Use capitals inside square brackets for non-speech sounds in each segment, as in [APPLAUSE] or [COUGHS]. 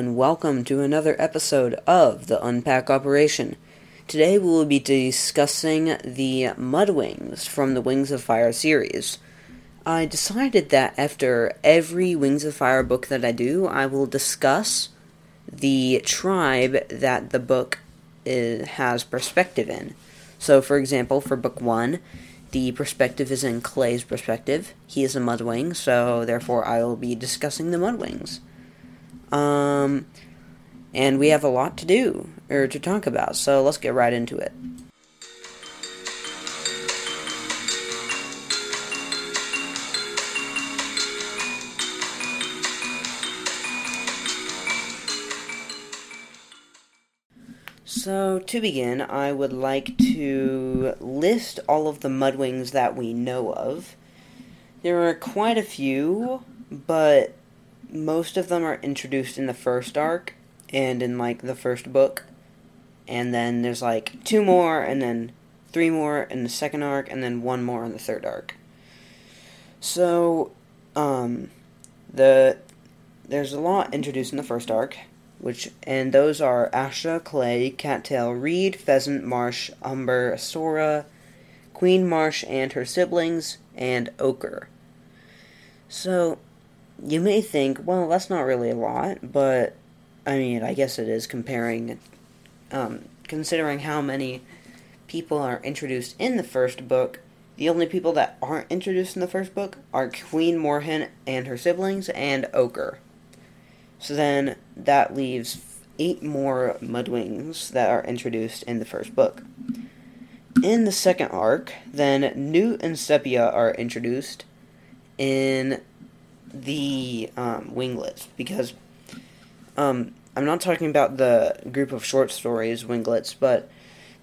And welcome to another episode of the Unpack Operation. Today we will be discussing the Mudwings from the Wings of Fire series. I decided that after every Wings of Fire book that I do, I will discuss the tribe that the book is, has perspective in. So, for example, for book one, the perspective is in Clay's perspective. He is a Mudwing, so therefore I will be discussing the Mudwings. Um, and we have a lot to do or to talk about, so let's get right into it. So, to begin, I would like to list all of the Mudwings that we know of. There are quite a few, but most of them are introduced in the first arc and in like the first book. And then there's like two more and then three more in the second arc and then one more in the third arc. So um the there's a lot introduced in the first arc, which and those are Asha, Clay, Cattail, Reed, Pheasant, Marsh, Umber, Sora, Queen Marsh and her siblings, and Ochre. So you may think, well, that's not really a lot, but I mean, I guess it is comparing, um, considering how many people are introduced in the first book. The only people that aren't introduced in the first book are Queen Moorhen and her siblings and Ochre. So then that leaves eight more Mudwings that are introduced in the first book. In the second arc, then Newt and Sepia are introduced in the um, winglets because um, I'm not talking about the group of short stories winglets, but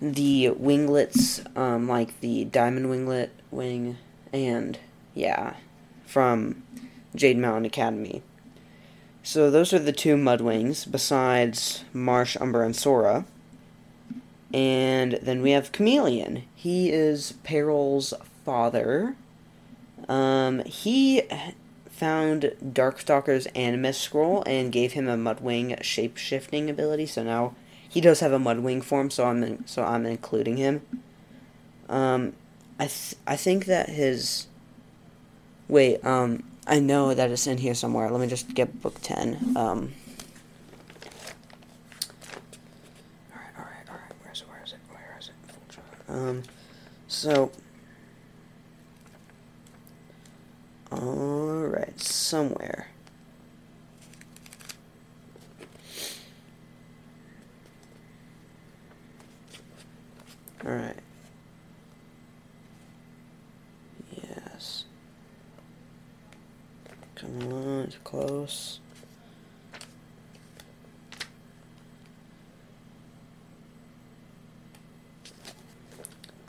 the winglets um, like the diamond winglet wing and yeah from Jade Mountain Academy. So those are the two mudwings besides Marsh, Umber, and Sora. And then we have Chameleon. He is Peril's father. Um, he found Darkstalker's Animus scroll and gave him a Mudwing shape-shifting ability. So now he does have a Mudwing form. So I'm in, so I'm including him. Um, I th- I think that his wait um I know that it's in here somewhere. Let me just get book ten. Um. All right, all right, all right. Where's it? Where is it? Where is it? Um, so Alright, somewhere. Alright. Yes. Come on, it's close.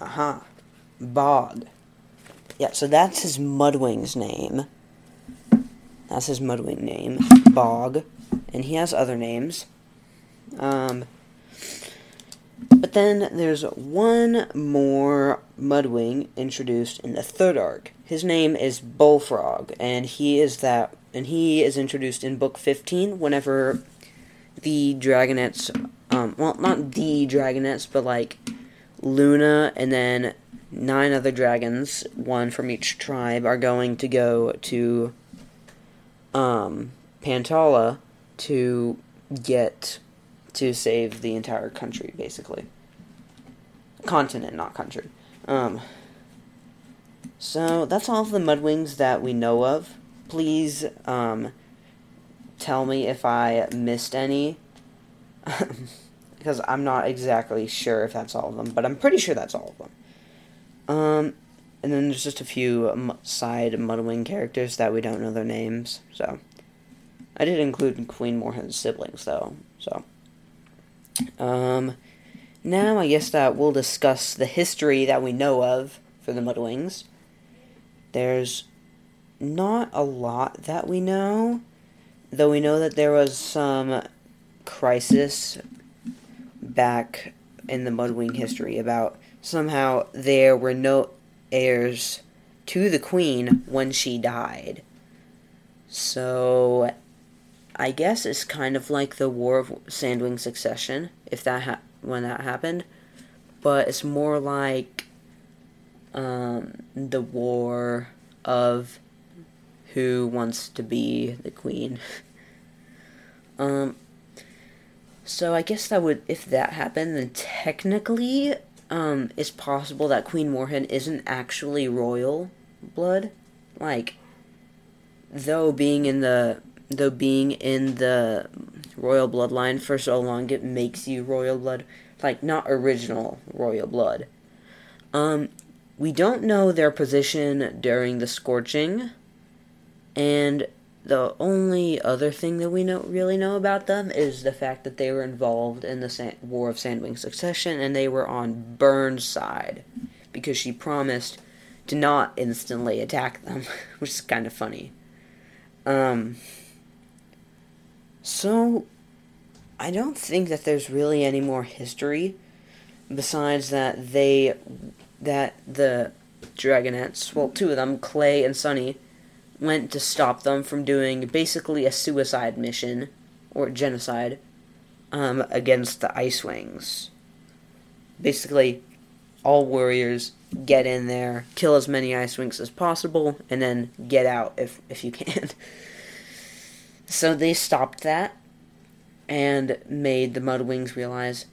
Aha. Bog. Yeah, so that's his Mudwing's name. That's his Mudwing name, Bog, and he has other names. Um, but then there's one more Mudwing introduced in the third arc. His name is Bullfrog, and he is that, and he is introduced in book 15 whenever the Dragonets, um, well, not the Dragonets, but like Luna and then nine other dragons, one from each tribe, are going to go to um, Pantala to get to save the entire country, basically. Continent, not country. Um, so that's all of the Mudwings that we know of. Please um, tell me if I missed any. [LAUGHS] because I'm not exactly sure if that's all of them, but I'm pretty sure that's all of them. Um, and then there's just a few side Mudwing characters that we don't know their names. So, I did include Queen Moorhen's siblings though. So, um, now I guess that we'll discuss the history that we know of for the Mudwings. There's not a lot that we know, though we know that there was some crisis back in the Mudwing history about somehow there were no heirs to the queen when she died. So I guess it's kind of like the War of Sandwing Succession, if that ha- when that happened, but it's more like um, the war of who wants to be the queen. [LAUGHS] um, so I guess that would, if that happened, then technically, um, it's possible that Queen Moorhen isn't actually royal blood, like though being in the though being in the royal bloodline for so long, it makes you royal blood, like not original royal blood. Um, we don't know their position during the scorching, and the only other thing that we know really know about them is the fact that they were involved in the San- War of Sandwing Succession, and they were on Burn's side because she promised to not instantly attack them, [LAUGHS] which is kind of funny. Um, so, I don't think that there's really any more history besides that they, that the Dragonets, well, two of them, Clay and Sunny, went to stop them from doing basically a suicide mission, or genocide, um, against the Ice Wings. Basically, all warriors get in there, kill as many Ice Wings as possible, and then get out if, if you can. [LAUGHS] So they stopped that and made the Mudwings realize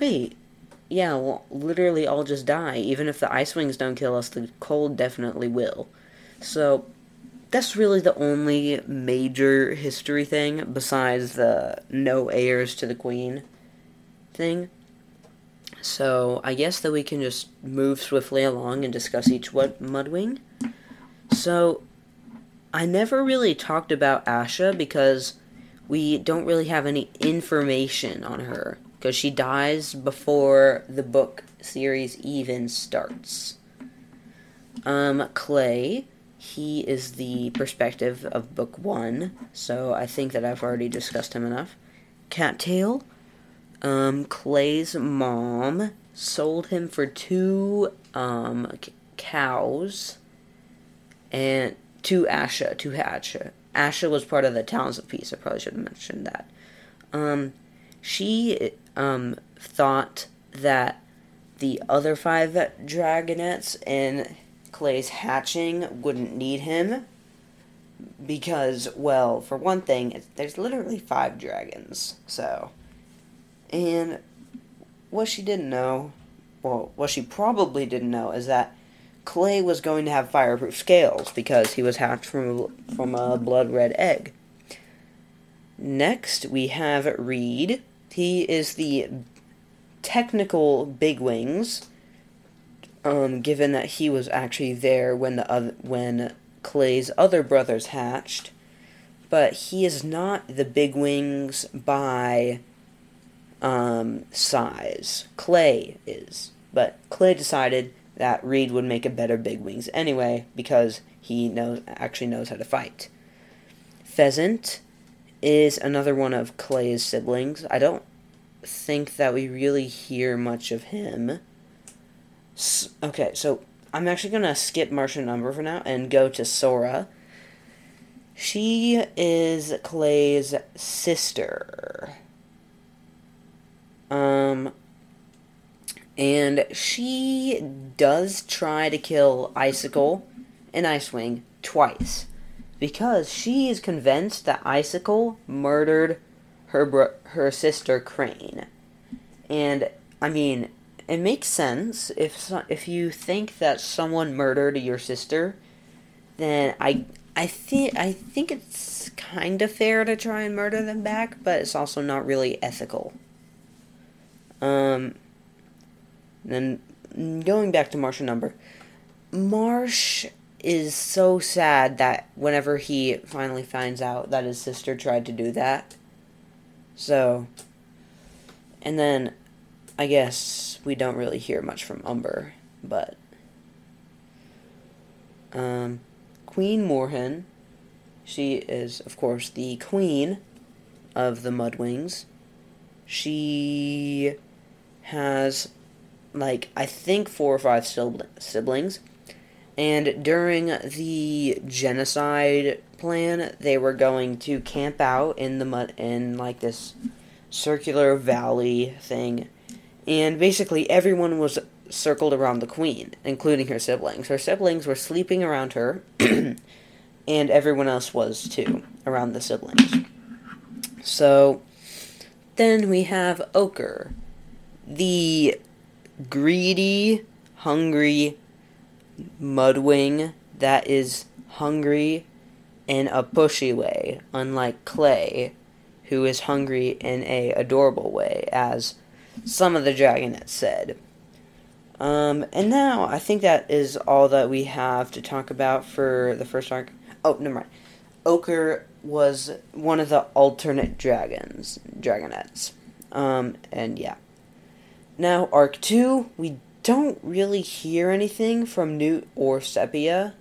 wait, yeah, well, literally I'll just die. Even if the Ice Wings don't kill us, the cold definitely will. So that's really the only major history thing besides the no heirs to the queen thing. So I guess that we can just move swiftly along and discuss each what Mudwing. So I never really talked about Asha because we don't really have any information on her because she dies before the book series even starts. Um, Clay, he is the perspective of book one, so I think that I've already discussed him enough. Cattail, um, Clay's mom sold him for two um, c- cows and to Asha, to Asha. Asha was part of the Talons of Peace. I probably should have mentioned that. Um, she um, thought that the other five dragonets in Clay's hatching wouldn't need him because, well, for one thing, there's literally five dragons. So, and what she didn't know, well, what she probably didn't know is that Clay was going to have fireproof scales because he was hatched from from a blood red egg. Next, we have Reed. He is the technical bigwings, um, given that he was actually there when the other, when Clay's other brothers hatched, but he is not the big wings by um, size. Clay is, but Clay decided that Reed would make a better big wings anyway because he knows actually knows how to fight. Pheasant is another one of Clay's siblings. I don't think that we really hear much of him. Okay, so I'm actually gonna skip Marsh and Umber for now and go to Sora. She is Clay's sister. Um, and she does try to kill Icicle and Icewing twice because she is convinced that Icicle murdered her bro- her sister Crane. And I mean, it makes sense if so- if you think that someone murdered your sister, then I I think I think it's kind of fair to try and murder them back, but it's also not really ethical. Um then going back to Marsh and Umber, Marsh is so sad that whenever he finally finds out that his sister tried to do that. So, and then I guess we don't really hear much from Umber, but um, Queen Moorhen, she is of course the queen of the Mudwings. She has like I think four or five siblings. And during the genocide plan. They were going to camp out in the mud in like this circular valley thing, and basically everyone was circled around the queen, including her siblings. Her siblings were sleeping around her, [CLEARS THROAT] and everyone else was too around the siblings. So then we have Ochre, the greedy, hungry mudwing that is hungry in a pushy way, unlike Clay, who is hungry in a adorable way, as some of the dragonets said. Um, and now I think that is all that we have to talk about for the first arc. Oh, never mind. Ochre was one of the alternate dragons, dragonets. Um, and yeah. Now, arc two, we don't really hear anything from Newt or Sepia,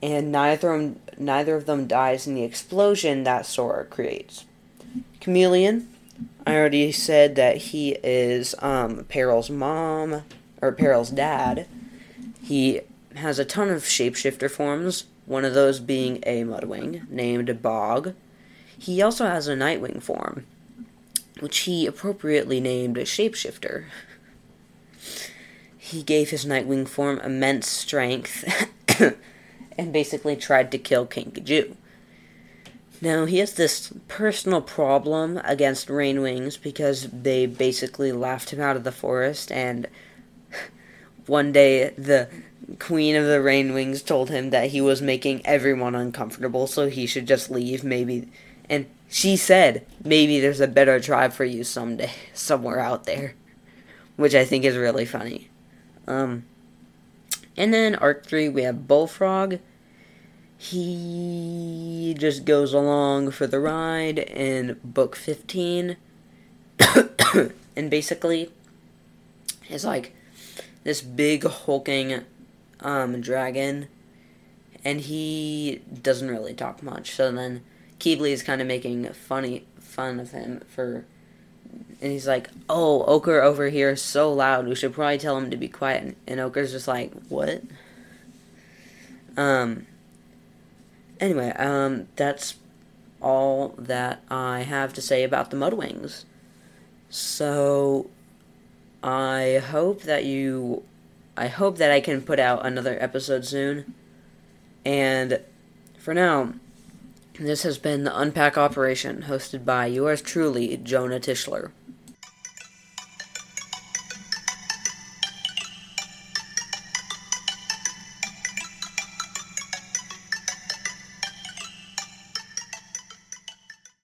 and neither of them, neither of them dies in the explosion that Sora creates. Chameleon, I already said that he is um, Peril's mom or Peril's dad. He has a ton of shapeshifter forms, one of those being a Mudwing named Bog. He also has a Nightwing form, which he appropriately named a Shapeshifter. he gave his Nightwing form immense strength [COUGHS] and basically tried to kill Kinkajou. Now, he has this personal problem against Rainwings because they basically laughed him out of the forest, and [LAUGHS] one day the Queen of the Rainwings told him that he was making everyone uncomfortable, so he should just leave, maybe. And she said, maybe there's a better tribe for you someday, [LAUGHS] somewhere out there. Which I think is really funny. Um, and then arc 3, we have Bullfrog he just goes along for the ride in book 15 [COUGHS] and basically is like this big hulking um, dragon and he doesn't really talk much. So then Qibli is kind of making funny fun of him for and he's like oh ochre over here is so loud we should probably tell him to be quiet. And ochre's just like what? Um Anyway, um, that's all that I have to say about the Mudwings. So, I hope that you. I hope that I can put out another episode soon. And for now, this has been the Unpack Operation, hosted by yours truly, Jonah Tischler.